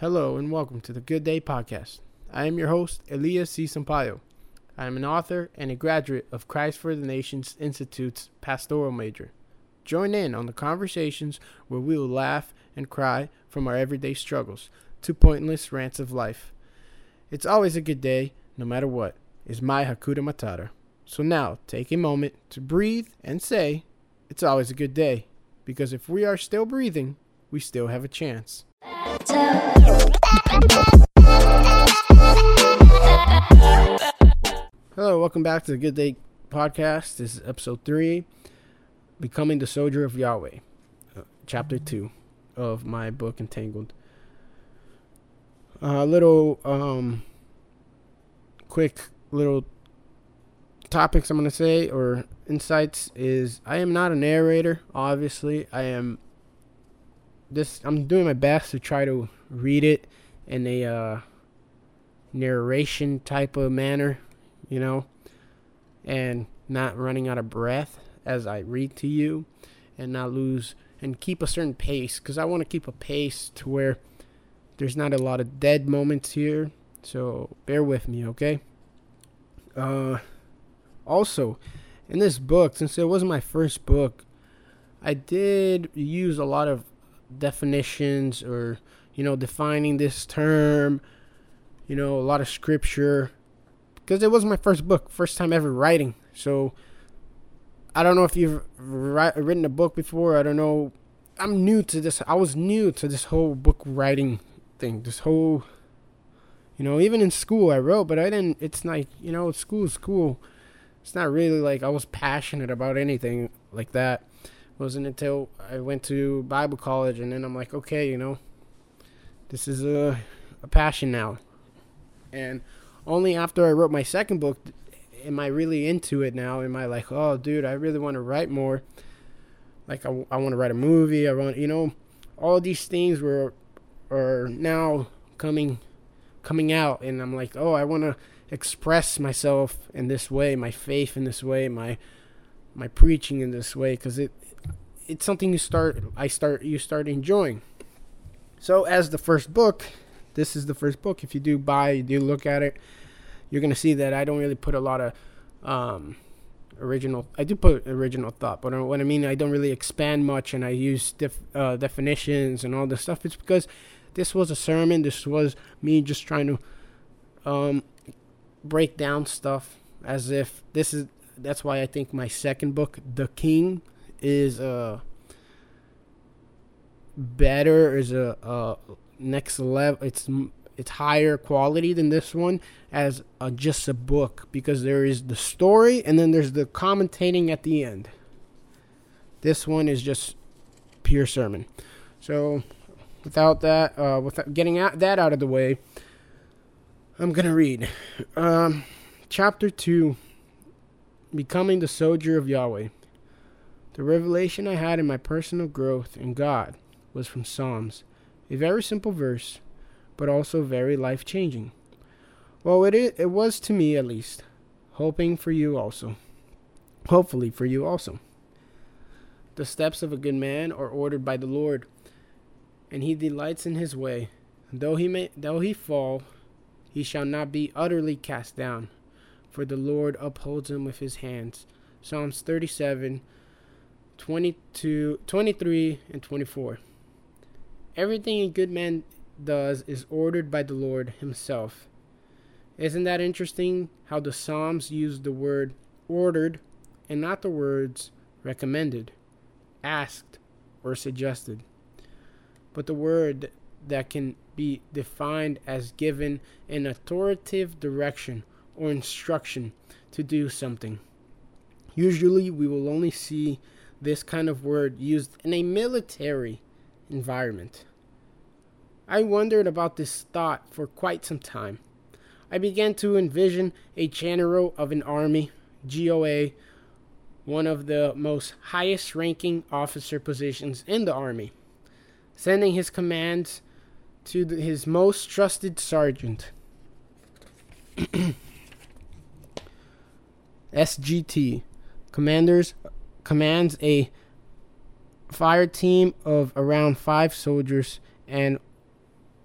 Hello and welcome to the Good Day Podcast. I am your host, Elias C. Sampaio. I am an author and a graduate of Christ for the Nations Institute's pastoral major. Join in on the conversations where we will laugh and cry from our everyday struggles to pointless rants of life. It's always a good day, no matter what, is my Hakuna Matata. So now, take a moment to breathe and say, It's always a good day, because if we are still breathing, we still have a chance. Hello, welcome back to the Good Day Podcast. This is episode three Becoming the Soldier of Yahweh, uh, chapter two of my book Entangled. A uh, little, um, quick little topics I'm going to say or insights is I am not a narrator, obviously. I am this I'm doing my best to try to read it in a uh, narration type of manner, you know, and not running out of breath as I read to you and not lose and keep a certain pace because I want to keep a pace to where there's not a lot of dead moments here. So bear with me, okay? Uh, also, in this book, since it wasn't my first book, I did use a lot of definitions or you know defining this term you know a lot of scripture. Because it was my first book first time ever writing. So i don't know if you've ri- written a book before. I don't know. I'm new to this i was new to this whole book writing thing. This whole you know even in school i wrote but i didn't it's like you know school school it's not really like i was passionate about anything like that wasn't until I went to Bible college and then I'm like, okay, you know, this is a, a passion now. And only after I wrote my second book am I really into it now. Am I like, oh, dude, I really want to write more. Like, I, I want to write a movie. I want, you know, all these things were are now coming coming out and I'm like, "Oh, I want to express myself in this way, my faith in this way, my my preaching in this way cuz it it's something you start I start you start enjoying. So as the first book, this is the first book. If you do buy, you do look at it, you're gonna see that I don't really put a lot of um, original. I do put original thought, but what I mean, I don't really expand much, and I use def, uh, definitions and all this stuff. It's because this was a sermon. This was me just trying to um, break down stuff as if this is. That's why I think my second book, The King, is uh better is a, a next level it's it's higher quality than this one as a, just a book because there is the story and then there's the commentating at the end. This one is just pure sermon. So without that uh without getting out, that out of the way i'm gonna read. Um chapter 2 becoming the soldier of yahweh the revelation I had in my personal growth in God was from Psalms, a very simple verse, but also very life changing. Well, it, it was to me at least, hoping for you also. Hopefully for you also. The steps of a good man are ordered by the Lord, and he delights in his way. Though he may though he fall, he shall not be utterly cast down, for the Lord upholds him with his hands. Psalms 37 22, 23, and 24. Everything a good man does is ordered by the Lord Himself. Isn't that interesting how the Psalms use the word ordered and not the words recommended, asked, or suggested? But the word that can be defined as given an authoritative direction or instruction to do something. Usually, we will only see this kind of word used in a military environment. I wondered about this thought for quite some time. I began to envision a general of an army, GOA, one of the most highest ranking officer positions in the army, sending his commands to the, his most trusted sergeant. SGT, commanders commands a fire team of around five soldiers and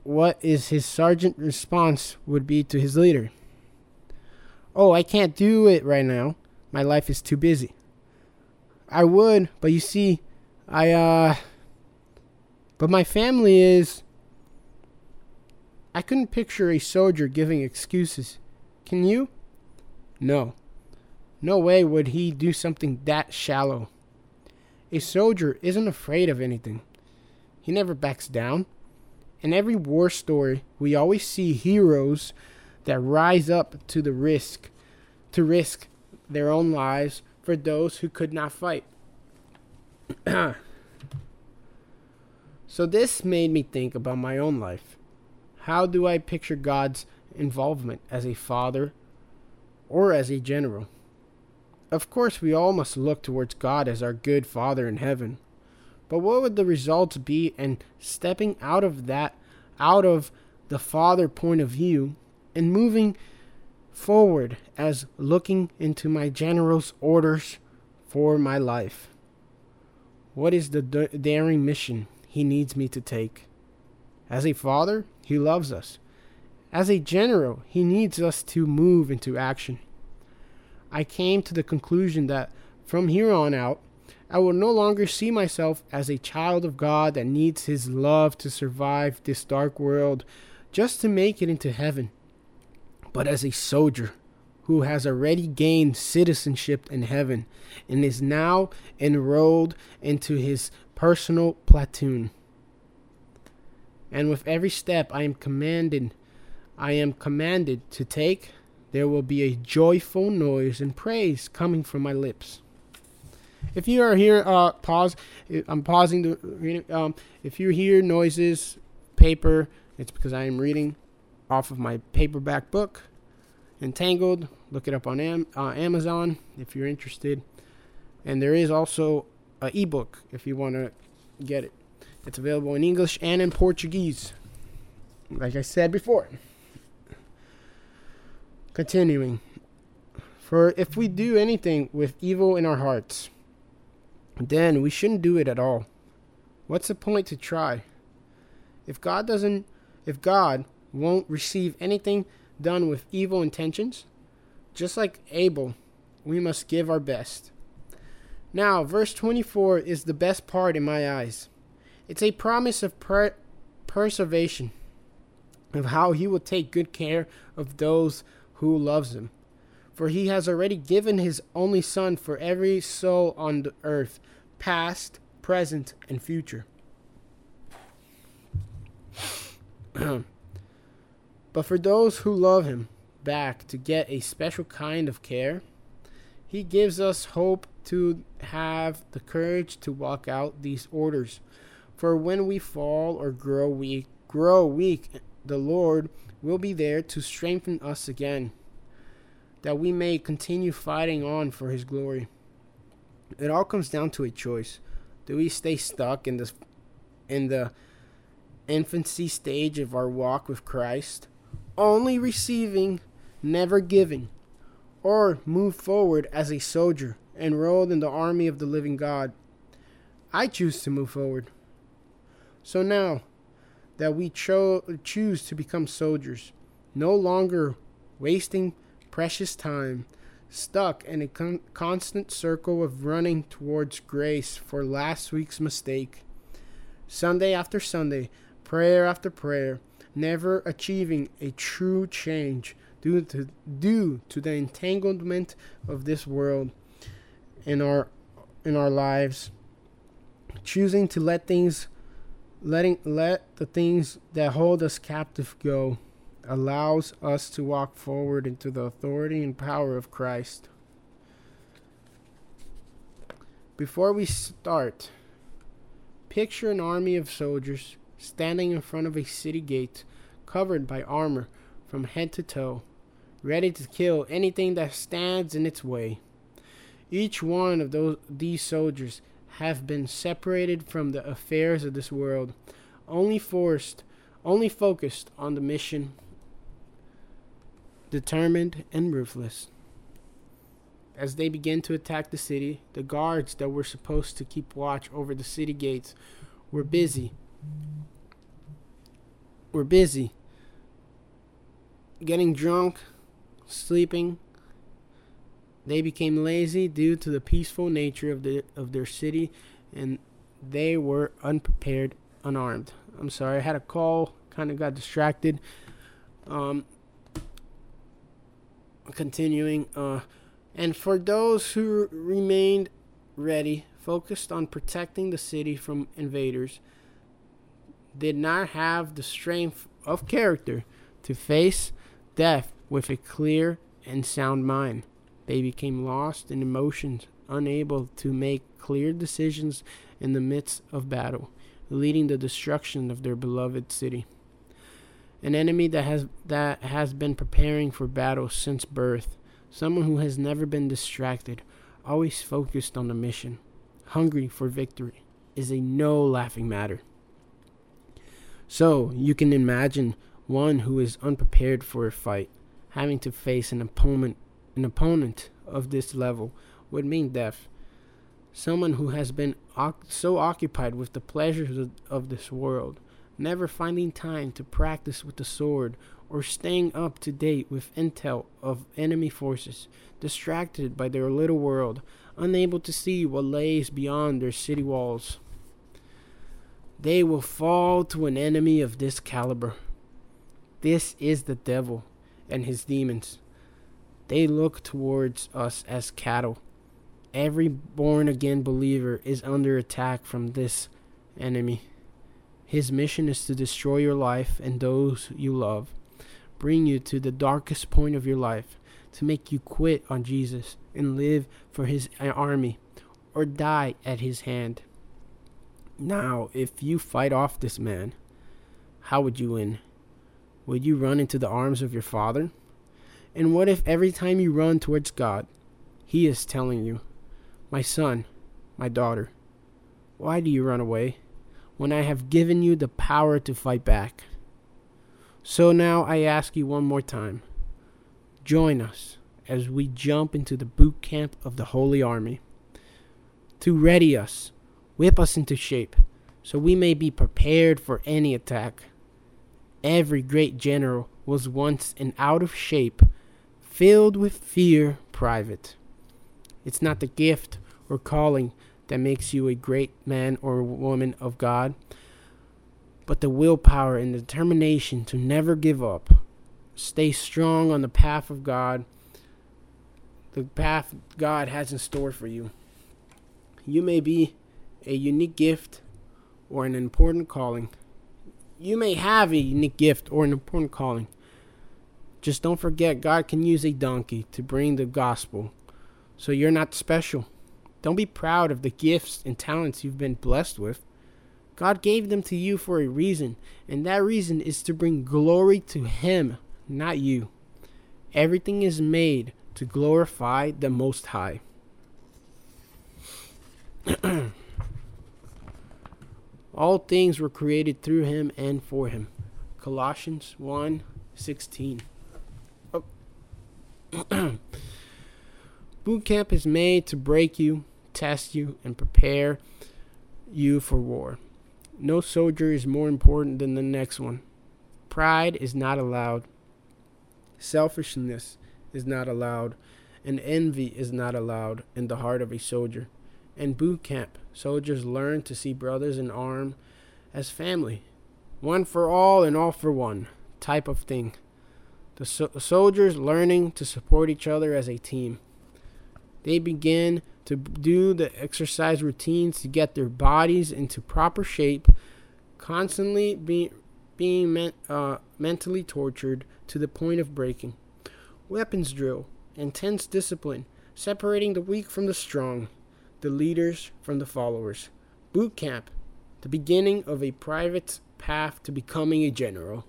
what is his sergeant response would be to his leader. Oh, I can't do it right now. My life is too busy. I would, but you see, I uh but my family is I couldn't picture a soldier giving excuses. Can you? No. No way would he do something that shallow. A soldier isn't afraid of anything. He never backs down. In every war story, we always see heroes that rise up to the risk, to risk their own lives for those who could not fight. so this made me think about my own life. How do I picture God's involvement as a father or as a general? Of course, we all must look towards God as our good Father in heaven. But what would the results be in stepping out of that, out of the Father point of view, and moving forward as looking into my general's orders for my life? What is the daring mission he needs me to take? As a father, he loves us. As a general, he needs us to move into action. I came to the conclusion that from here on out, I will no longer see myself as a child of God that needs His love to survive this dark world just to make it into heaven, but as a soldier who has already gained citizenship in heaven and is now enrolled into his personal platoon. And with every step I am commanded, I am commanded to take, there will be a joyful noise and praise coming from my lips. If you are here, uh, pause. I'm pausing the reading. Um, if you hear noises, paper, it's because I am reading off of my paperback book, Entangled. Look it up on Am- uh, Amazon if you're interested. And there is also an ebook if you want to get it. It's available in English and in Portuguese. Like I said before. Continuing. For if we do anything with evil in our hearts, then we shouldn't do it at all. What's the point to try? If God doesn't, if God won't receive anything done with evil intentions, just like Abel, we must give our best. Now, verse 24 is the best part in my eyes. It's a promise of per- preservation, of how he will take good care of those who loves him. For he has already given his only Son for every soul on the earth, past, present, and future. but for those who love him back to get a special kind of care, he gives us hope to have the courage to walk out these orders. For when we fall or grow weak, grow weak, the Lord will be there to strengthen us again, that we may continue fighting on for His glory. It all comes down to a choice. Do we stay stuck in the in the infancy stage of our walk with Christ, only receiving, never giving, or move forward as a soldier enrolled in the army of the living God? I choose to move forward. So now, that we cho- choose to become soldiers, no longer wasting precious time, stuck in a con- constant circle of running towards grace for last week's mistake. Sunday after Sunday, prayer after prayer, never achieving a true change due to, due to the entanglement of this world in our in our lives choosing to let things letting let the things that hold us captive go allows us to walk forward into the authority and power of Christ. Before we start, picture an army of soldiers standing in front of a city gate covered by armor from head to toe, ready to kill anything that stands in its way. Each one of those these soldiers have been separated from the affairs of this world, only forced, only focused on the mission, determined and ruthless. As they began to attack the city, the guards that were supposed to keep watch over the city gates were busy were busy getting drunk, sleeping. They became lazy due to the peaceful nature of the of their city and they were unprepared, unarmed. I'm sorry, I had a call, kind of got distracted. Um, continuing, uh, and for those who remained ready, focused on protecting the city from invaders, did not have the strength of character to face death with a clear and sound mind. They became lost in emotions, unable to make clear decisions in the midst of battle, leading to the destruction of their beloved city. An enemy that has that has been preparing for battle since birth, someone who has never been distracted, always focused on the mission, hungry for victory, is a no laughing matter. So, you can imagine one who is unprepared for a fight, having to face an opponent an opponent of this level would mean death. Someone who has been so occupied with the pleasures of, this world, never finding time to practice with the sword or staying up to date with intel of enemy forces, distracted by their little world, unable to see what lays beyond their city walls. They will fall to an enemy of this caliber. This is the devil and his demons. They look towards us as cattle Every born again believer is under attack from this enemy. His mission is to destroy your life and those you love, bring you to the darkest point of your life, to make you quit on Jesus and live for his uh, army or die at his hand. Now, if you fight off this man, how would you win? Would you run into the arms of your father? And what if every time you run towards God, he is telling you, my son, my daughter, why do you run away when I have given you the power to fight back? So now I ask you one more time join us as we jump into the boot camp of the Holy Army to ready us, whip us into shape, so we may be prepared for any attack. Every great general was once an out of shape, filled with fear private. It's not the gift or calling that makes you a great man or woman of God, but the willpower and determination to never give up. Stay strong on the path of God, the path God has in store for you. You may be a unique gift or an important calling. You may have a unique gift or an important calling. Just don't forget, God can use a donkey to bring the gospel. So you're not special. Don't be proud of the gifts and talents you've been blessed with. God gave them to you for a reason, and that reason is to bring glory to Him, not you. Everything is made to glorify the Most High. All things were created through him and for him. Colossians 1 16. Boot camp is made to break you, test you, and prepare you for war. No soldier is more important than the next one. Pride is not allowed. Selfishness is not allowed. And envy is not allowed in the heart of a soldier. In boot camp, soldiers learn to see brothers in arm as family. One for all and all for one type of thing. The so- soldiers learning to support each other as a team. They begin to do the exercise routines to get their bodies into proper shape, constantly being being men, uh, mentally tortured to the point of breaking. Weapons drill, intense discipline, separating the weak from the strong, the leaders from the followers. Boot camp, the beginning of a private path to becoming a general.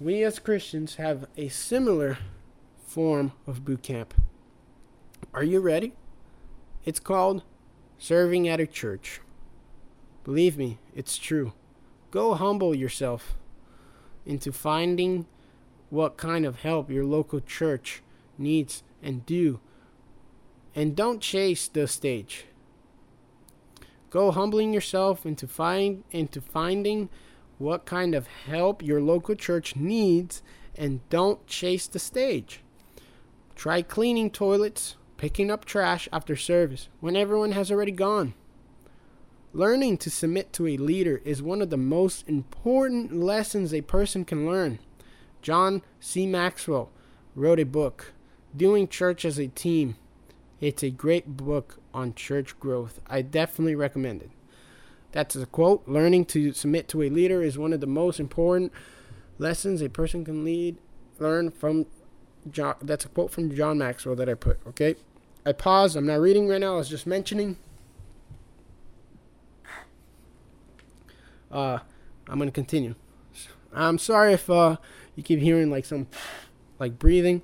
We as Christians have a similar form of boot camp. Are you ready? It's called serving at a church. Believe me, it's true. Go humble yourself into finding what kind of help your local church needs and do. And don't chase the stage. Go humbling yourself into find into finding what kind of help your local church needs and don't chase the stage. Try cleaning toilets, picking up trash after service when everyone has already gone. Learning to submit to a leader is one of the most important lessons a person can learn. John C. Maxwell wrote a book, Doing Church as a Team. It's a great book on church growth. I definitely recommend it. That's a quote. Learning to submit to a leader is one of the most important lessons a person can lead learn from John. That's a quote from John Maxwell that I put. Okay, I paused. I'm not reading right now. I was just mentioning. Uh, I'm gonna continue. I'm sorry if uh you keep hearing like some like breathing.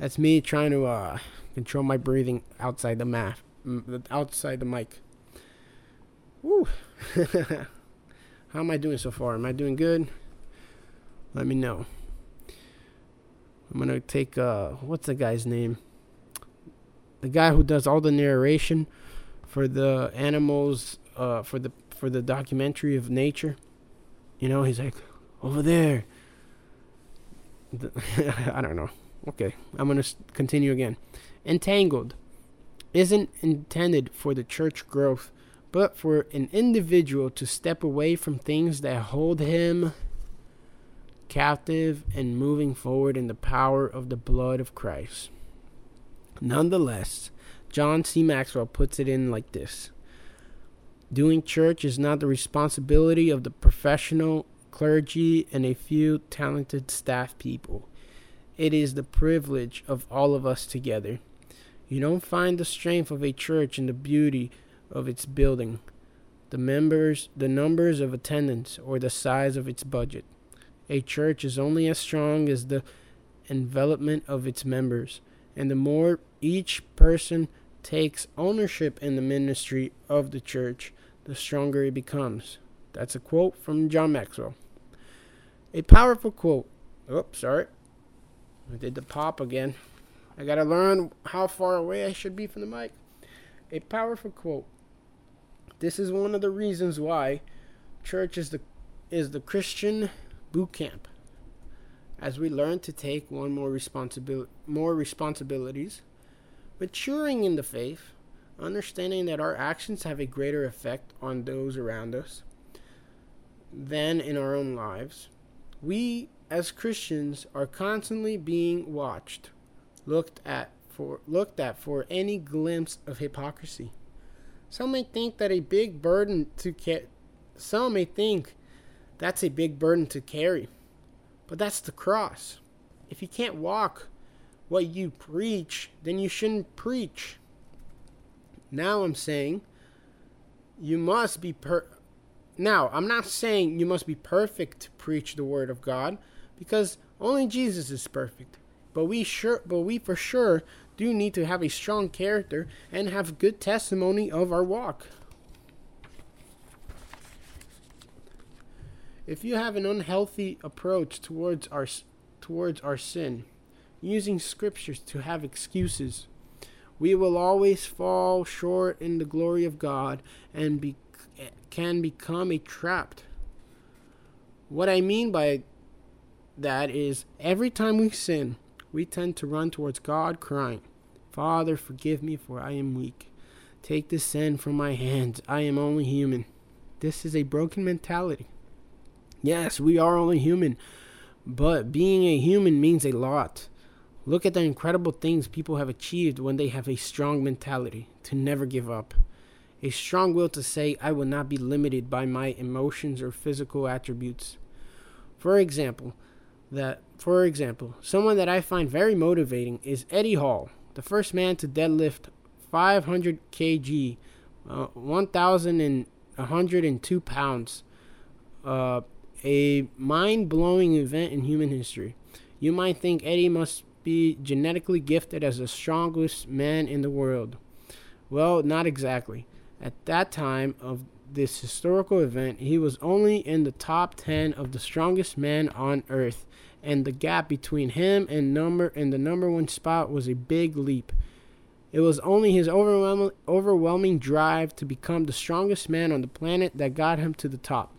That's me trying to uh control my breathing outside the map, outside the mic. Woo. How am I doing so far? Am I doing good? Let me know. I'm gonna take uh what's the guy's name? The guy who does all the narration for the animals uh for the for the documentary of nature. You know, he's like over there. I don't know. Okay, I'm gonna continue again. Entangled isn't intended for the church growth, but for an individual to step away from things that hold him captive and moving forward in the power of the blood of Christ. Nonetheless, John C. Maxwell puts it in like this Doing church is not the responsibility of the professional clergy and a few talented staff people. It is the privilege of all of us together. You don't find the strength of a church in the beauty of its building, the members, the numbers of attendants, or the size of its budget. A church is only as strong as the envelopment of its members, and the more each person takes ownership in the ministry of the church, the stronger it becomes. That's a quote from John Maxwell. A powerful quote. Oops, sorry. I did the pop again. I gotta learn how far away I should be from the mic. A powerful quote. This is one of the reasons why church is the is the Christian boot camp. As we learn to take one more responsibility more responsibilities maturing in the faith understanding that our actions have a greater effect on those around us than in our own lives we as Christians are constantly being watched looked at for looked at for any glimpse of hypocrisy some may think that a big burden to ca- some may think that's a big burden to carry. But that's the cross. If you can't walk what you preach, then you shouldn't preach. Now I'm saying you must be per Now, I'm not saying you must be perfect to preach the word of God because only Jesus is perfect. But we sure but we for sure do need to have a strong character and have good testimony of our walk. If you have an unhealthy approach towards our towards our sin, using scriptures to have excuses, we will always fall short in the glory of God and be, can become a trapped. What I mean by that is every time we sin, we tend to run towards God crying, Father, forgive me, for I am weak. Take this sin from my hands. I am only human. This is a broken mentality. Yes, we are only human, but being a human means a lot. Look at the incredible things people have achieved when they have a strong mentality to never give up. A strong will to say, I will not be limited by my emotions or physical attributes. For example, that for example, someone that I find very motivating is Eddie Hall, the first man to deadlift 500 kg, uh, 1,102 pounds. Uh, a mind blowing event in human history. You might think Eddie must be genetically gifted as the strongest man in the world. Well, not exactly. At that time of this historical event, he was only in the top 10 of the strongest men on earth, and the gap between him and number and the number 1 spot was a big leap. It was only his overwhelming, overwhelming drive to become the strongest man on the planet that got him to the top.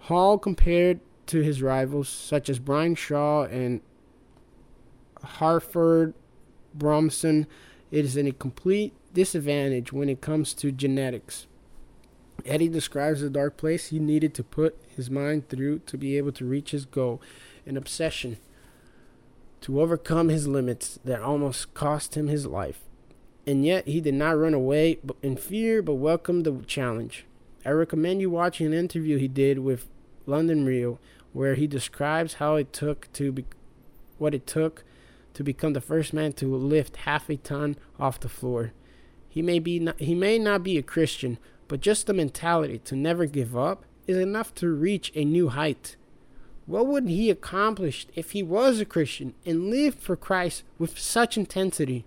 Hall compared to his rivals such as Brian Shaw and Hafthor Bjornsson, it is in a complete disadvantage when it comes to genetics. Eddie describes the dark place he needed to put his mind through to be able to reach his goal, an obsession to overcome his limits that almost cost him his life. And yet he did not run away in fear but welcomed the challenge. I recommend you watching an interview he did with London Real where he describes how it took to be, what it took to become the first man to lift half a ton off the floor. He may be not, he may not be a Christian, but just the mentality to never give up is enough to reach a new height. What would he accomplish if he was a Christian and lived for Christ with such intensity?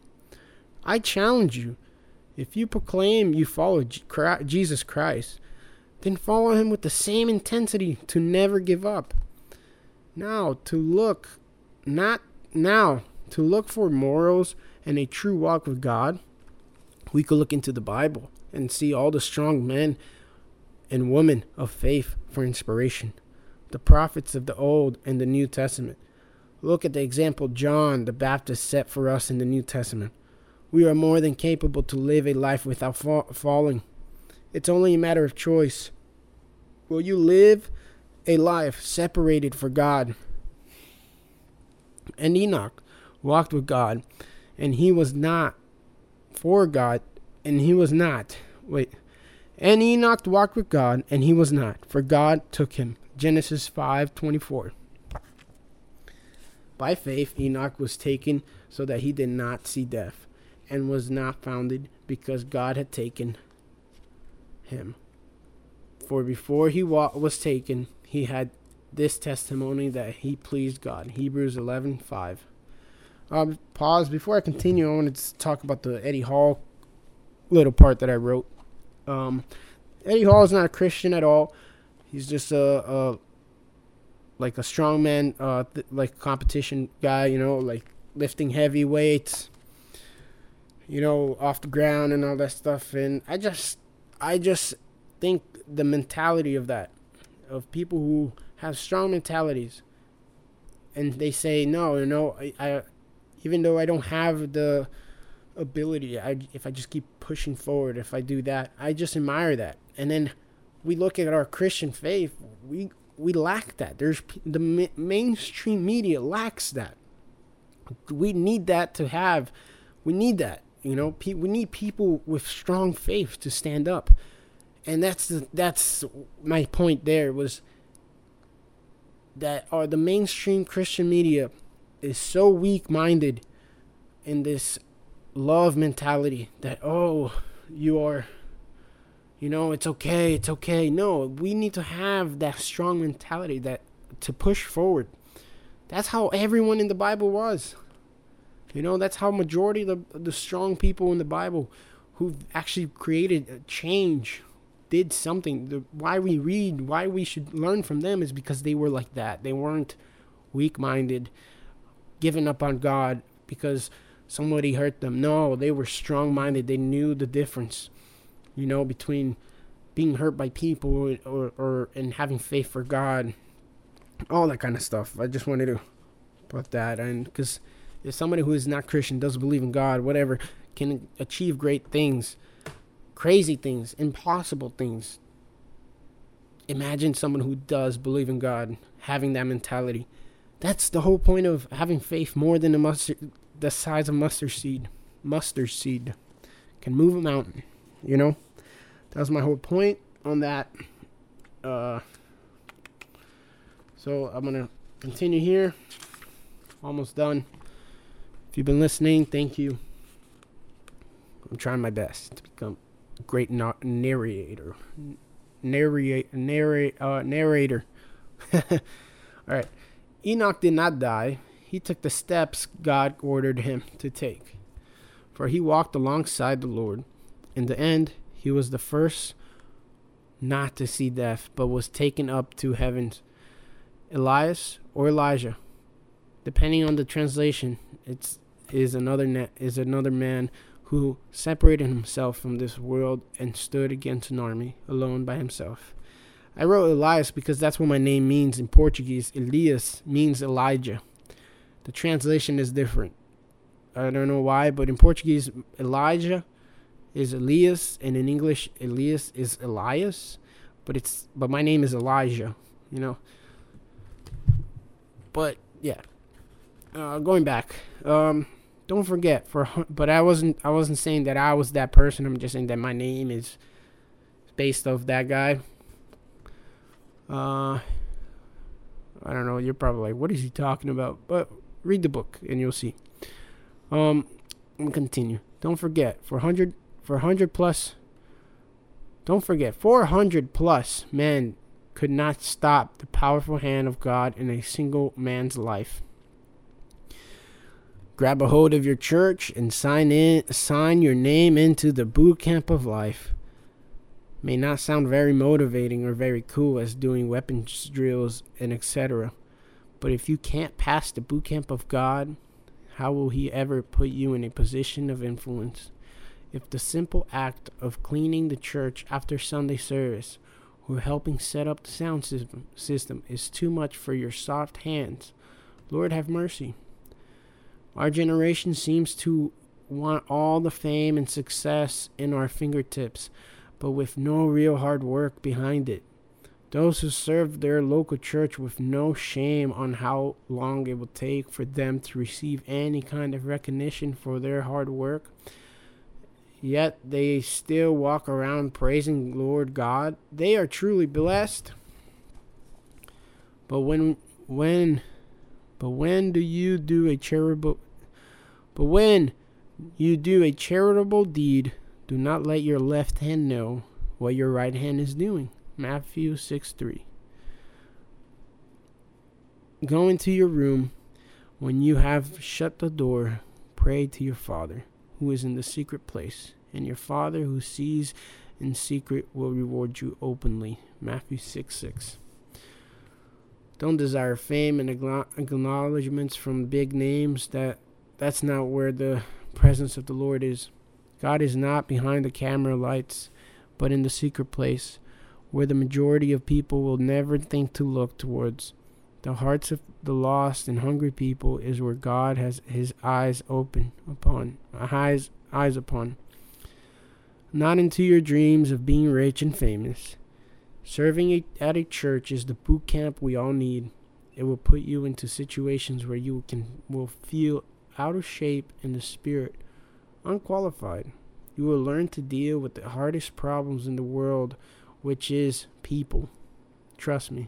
I challenge you. If you proclaim you follow Jesus Christ, then follow him with the same intensity to never give up. Now, to look, not now, to look for morals and a true walk with God, we could look into the Bible and see all the strong men and women of faith for inspiration, the prophets of the Old and the New Testament. Look at the example John the Baptist set for us in the New Testament. We are more than capable to live a life without fa- falling. It's only a matter of choice. Will you live a life separated for God? And Enoch walked with God, and he was not for God, and he was not. Wait. And Enoch walked with God, and he was not, for God took him. Genesis 5:24. By faith Enoch was taken so that he did not see death, and was not founded because God had taken him. For before he wa- was taken, he had this testimony that he pleased God. Hebrews 11:5. Um, pause before I continue. I wanted to talk about the Eddie Hall little part that I wrote. Um, Eddie Hall is not a Christian at all. He's just a, a like a strongman, uh, th- like competition guy. You know, like lifting heavy weights. You know, off the ground and all that stuff. And I just, I just think the mentality of that, of people who have strong mentalities, and they say no, you know, I, I even though I don't have the ability. I, if I just keep pushing forward, if I do that, I just admire that. And then we look at our Christian faith, we we lack that. There's the ma- mainstream media lacks that. We need that to have. We need that. You know, pe- we need people with strong faith to stand up, and that's the that's my point. There was that are the mainstream Christian media is so weak-minded in this love mentality that oh you are you know it's okay it's okay. No we need to have that strong mentality that to push forward. That's how everyone in the bible was. You know that's how majority of the, the strong people in the bible who actually created a change did something. The, why we read why we should learn from them is because they were like that. They weren't weak-minded giving up on god because somebody hurt them. No, they were strong minded. They knew the difference, you know, between being hurt by people or, or and having faith for God, all that kind of stuff. I just wanted to put that and because if somebody who is not Christian doesn't believe in God, whatever, can achieve great things, crazy things, impossible things. Imagine someone who does believe in God having that mentality. That's the whole point of having faith more than a mustard the size of mustard seed, mustard seed, can move a mountain. You know, that was my whole point on that. Uh, so I'm gonna continue here. Almost done. If you've been listening, thank you. I'm trying my best to become a great na- narrator. Narrate, narrate, uh, narrator. All right. Enoch did not die he took the steps God ordered him to take. For he walked alongside the Lord. In the end, he was the first not to see death, but was taken up to heavens. Elias or Elijah, depending on the translation, it's is another na- is another man who separated himself from this world and stood against an army alone by himself. I wrote Elias because that's what my name means in Portuguese. Elias means Elijah. The translation is different. I don't know why, but in Portuguese, Elijah is Elias, and in English, Elias is Elias. But it's but my name is Elijah, you know. But yeah, uh, going back, um, don't forget for but I wasn't I wasn't saying that I was that person. I'm just saying that my name is based off that guy. Uh, I don't know. You're probably like, what is he talking about? But read the book and you'll see. Um, I'm continue. Don't forget for hundred for hundred plus. Don't forget 400 plus men could not stop the powerful hand of God in a single man's life. Grab a hold of your church and sign in sign your name into the boot camp of life. May not sound very motivating or very cool as doing weapons drills and etc. But if you can't pass the boot camp of God, how will he ever put you in a position of influence? If the simple act of cleaning the church after Sunday service or helping set up the sound system, system is too much for your soft hands, Lord have mercy. Our generation seems to want all the fame and success in our fingertips, but with no real hard work behind it. Those who serve their local church with no shame on how long it will take for them to receive any kind of recognition for their hard work, yet they still walk around praising Lord God, they are truly blessed. But when when but when do you do a charitable but when you do a charitable deed, do not let your left hand know what your right hand is doing. Matthew 6 3. Go into your room. When you have shut the door, pray to your Father who is in the secret place, and your Father who sees in secret will reward you openly. Matthew 6 6. Don't desire fame and acknowledgments from big names. That that's not where the presence of the Lord is. God is not behind the camera lights, but in the secret place, where the majority of people will never think to look towards. The hearts of the lost and hungry people is where God has his eyes open upon, eyes eyes upon. Not into your dreams of being rich and famous. Serving at a church is the boot camp we all need. It will put you into situations where you can will feel out of shape in the spirit, unqualified. You will learn to deal with the hardest problems in the world, which is people. Trust me,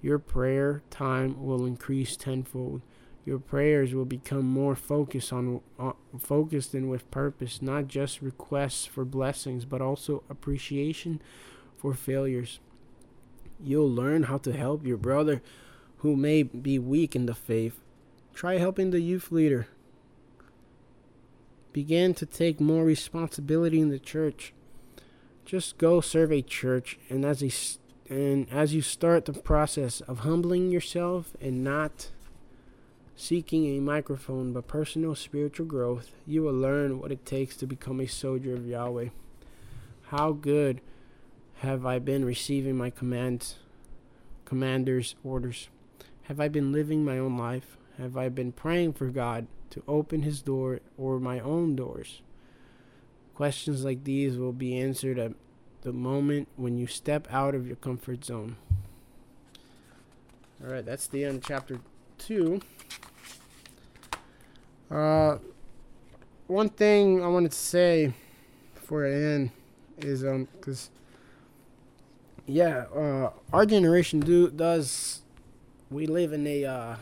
your prayer time will increase tenfold. Your prayers will become more focused on uh, focused and with purpose, not just requests for blessings, but also appreciation for failures. You'll learn how to help your brother who may be weak in the faith. Try helping the youth leader. Begin to take more responsibility in the church. Just go serve a church, and as a and as you start the process of humbling yourself and not seeking a microphone but personal spiritual growth, you will learn what it takes to become a soldier of Yahweh. How good have I been receiving my commands, commander's orders? Have I been living my own life? Have I been praying for God to open his door or my own doors? Questions like these will be answered at the moment when you step out of your comfort zone. All right, that's the end of chapter 2. Uh, one thing I wanted to say before I end is um because yeah, uh, our generation do does we live in a uh,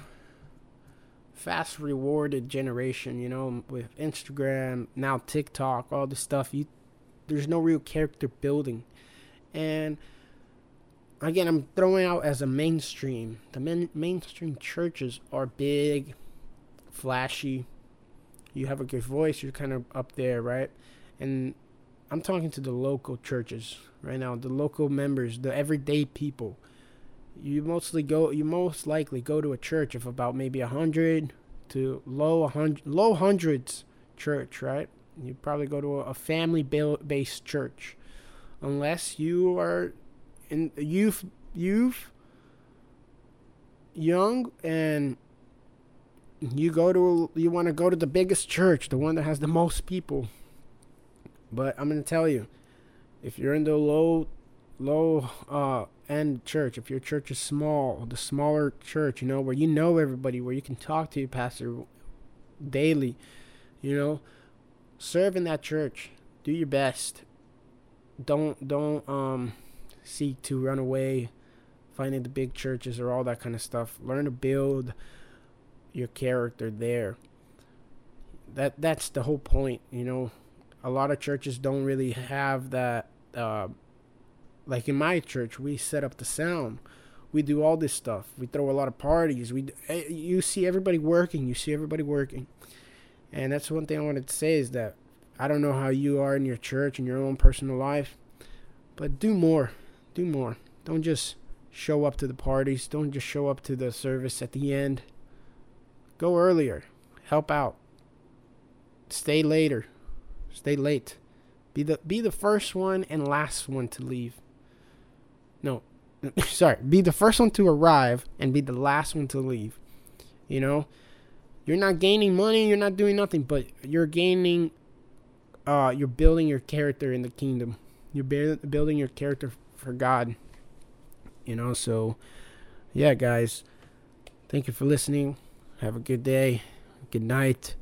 fast rewarded generation, you know, with Instagram, now TikTok, all this stuff. You there's no real character building. And again, I'm throwing out as a mainstream. The main, mainstream churches are big, flashy. You have a good voice, you're kind of up there, right? And I'm talking to the local churches right now, the local members, the everyday people. You mostly go, you most likely go to a church of about maybe a hundred to low hundred, low hundreds church, right? You probably go to a family based church, unless you are in youth youth, young, and you go to you want to go to the biggest church, the one that has the most people. But I'm gonna tell you, if you're in the low, low uh, end church, if your church is small, the smaller church, you know, where you know everybody, where you can talk to your pastor daily, you know, serve in that church. Do your best. Don't don't um seek to run away finding the big churches or all that kind of stuff. Learn to build your character there. That that's the whole point, you know. A lot of churches don't really have that uh, like in my church, we set up the sound. We do all this stuff. We throw a lot of parties. We eh, you see everybody working. You see everybody working. And that's one thing I wanted to say is that I don't know how you are in your church and your own personal life, but do more. Do more. Don't just show up to the parties. Don't just show up to the service at the end. Go earlier. Help out. Stay later. Stay late. Be the be the first one and last one to leave no, sorry, be the first one to arrive and be the last one to leave. You know, you're not gaining money, you're not doing nothing, but you're gaining, uh, you're building your character in the kingdom. You're building your character for God. You know, so yeah, guys, thank you for listening. Have a good day. Good night.